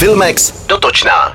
Filmex dotočná.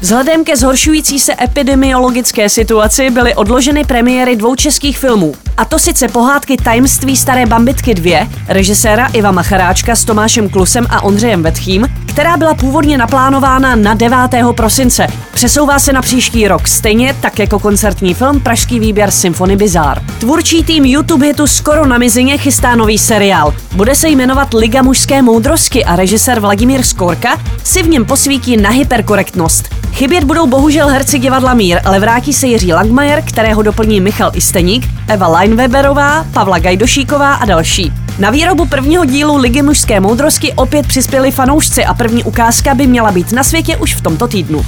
Vzhledem ke zhoršující se epidemiologické situaci byly odloženy premiéry dvou českých filmů. A to sice pohádky Tajemství staré bambitky 2, režiséra Iva Macharáčka s Tomášem Klusem a Ondřejem Vetchým, která byla původně naplánována na 9. prosince. Přesouvá se na příští rok, stejně tak jako koncertní film Pražský výběr Symfony Bizar. Tvůrčí tým YouTube hitu Skoro na mizině chystá nový seriál. Bude se jmenovat Liga mužské moudrosti a režisér Vladimír Skorka si v něm posvítí na hyperkorektnost. Chybět budou bohužel herci divadla Mír, ale vrátí se Jiří Langmajer, kterého doplní Michal Isteník, Eva Leinweberová, Pavla Gajdošíková a další. Na výrobu prvního dílu Ligy mužské moudrosti opět přispěli fanoušci a první ukázka by měla být na světě už v tomto týdnu.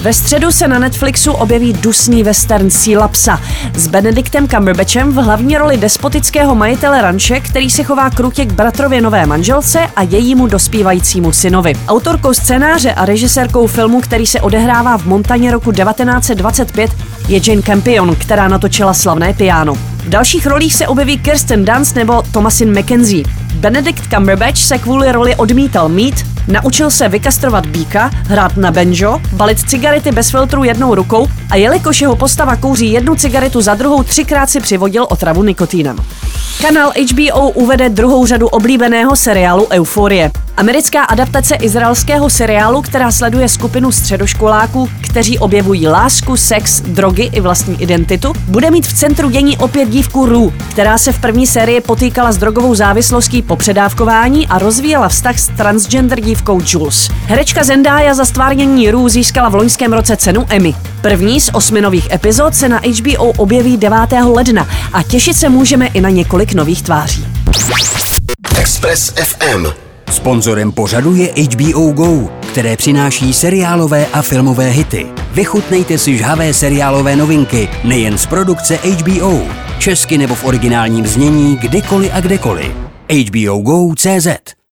Ve středu se na Netflixu objeví dusný western Síla psa s Benediktem Cumberbatchem v hlavní roli despotického majitele ranče, který se chová krutě k bratrově nové manželce a jejímu dospívajícímu synovi. Autorkou scénáře a režisérkou filmu, který se odehrává v Montaně roku 1925, je Jane Campion, která natočila slavné piano. V dalších rolích se objeví Kirsten Dunst nebo Thomasin McKenzie. Benedict Cumberbatch se kvůli roli odmítal mít, naučil se vykastrovat býka, hrát na banjo, balit cigarety bez filtru jednou rukou a jelikož jeho postava kouří jednu cigaretu za druhou, třikrát si přivodil otravu nikotínem. Kanál HBO uvede druhou řadu oblíbeného seriálu Euforie. Americká adaptace izraelského seriálu, která sleduje skupinu středoškoláků, kteří objevují lásku, sex, drogy i vlastní identitu, bude mít v centru dění opět dívku Rue, která se v první sérii potýkala s drogovou závislostí po předávkování a rozvíjela vztah s transgender dívkou Jules. Herečka Zendaya za stvárnění Rue získala v loňském roce cenu Emmy. První z osmi nových epizod se na HBO objeví 9. ledna a těšit se můžeme i na několik nových tváří. Express FM. Sponzorem pořadu je HBO Go, které přináší seriálové a filmové hity. Vychutnejte si žhavé seriálové novinky nejen z produkce HBO, česky nebo v originálním znění kdykoliv a kdekoliv. HBO Go.cz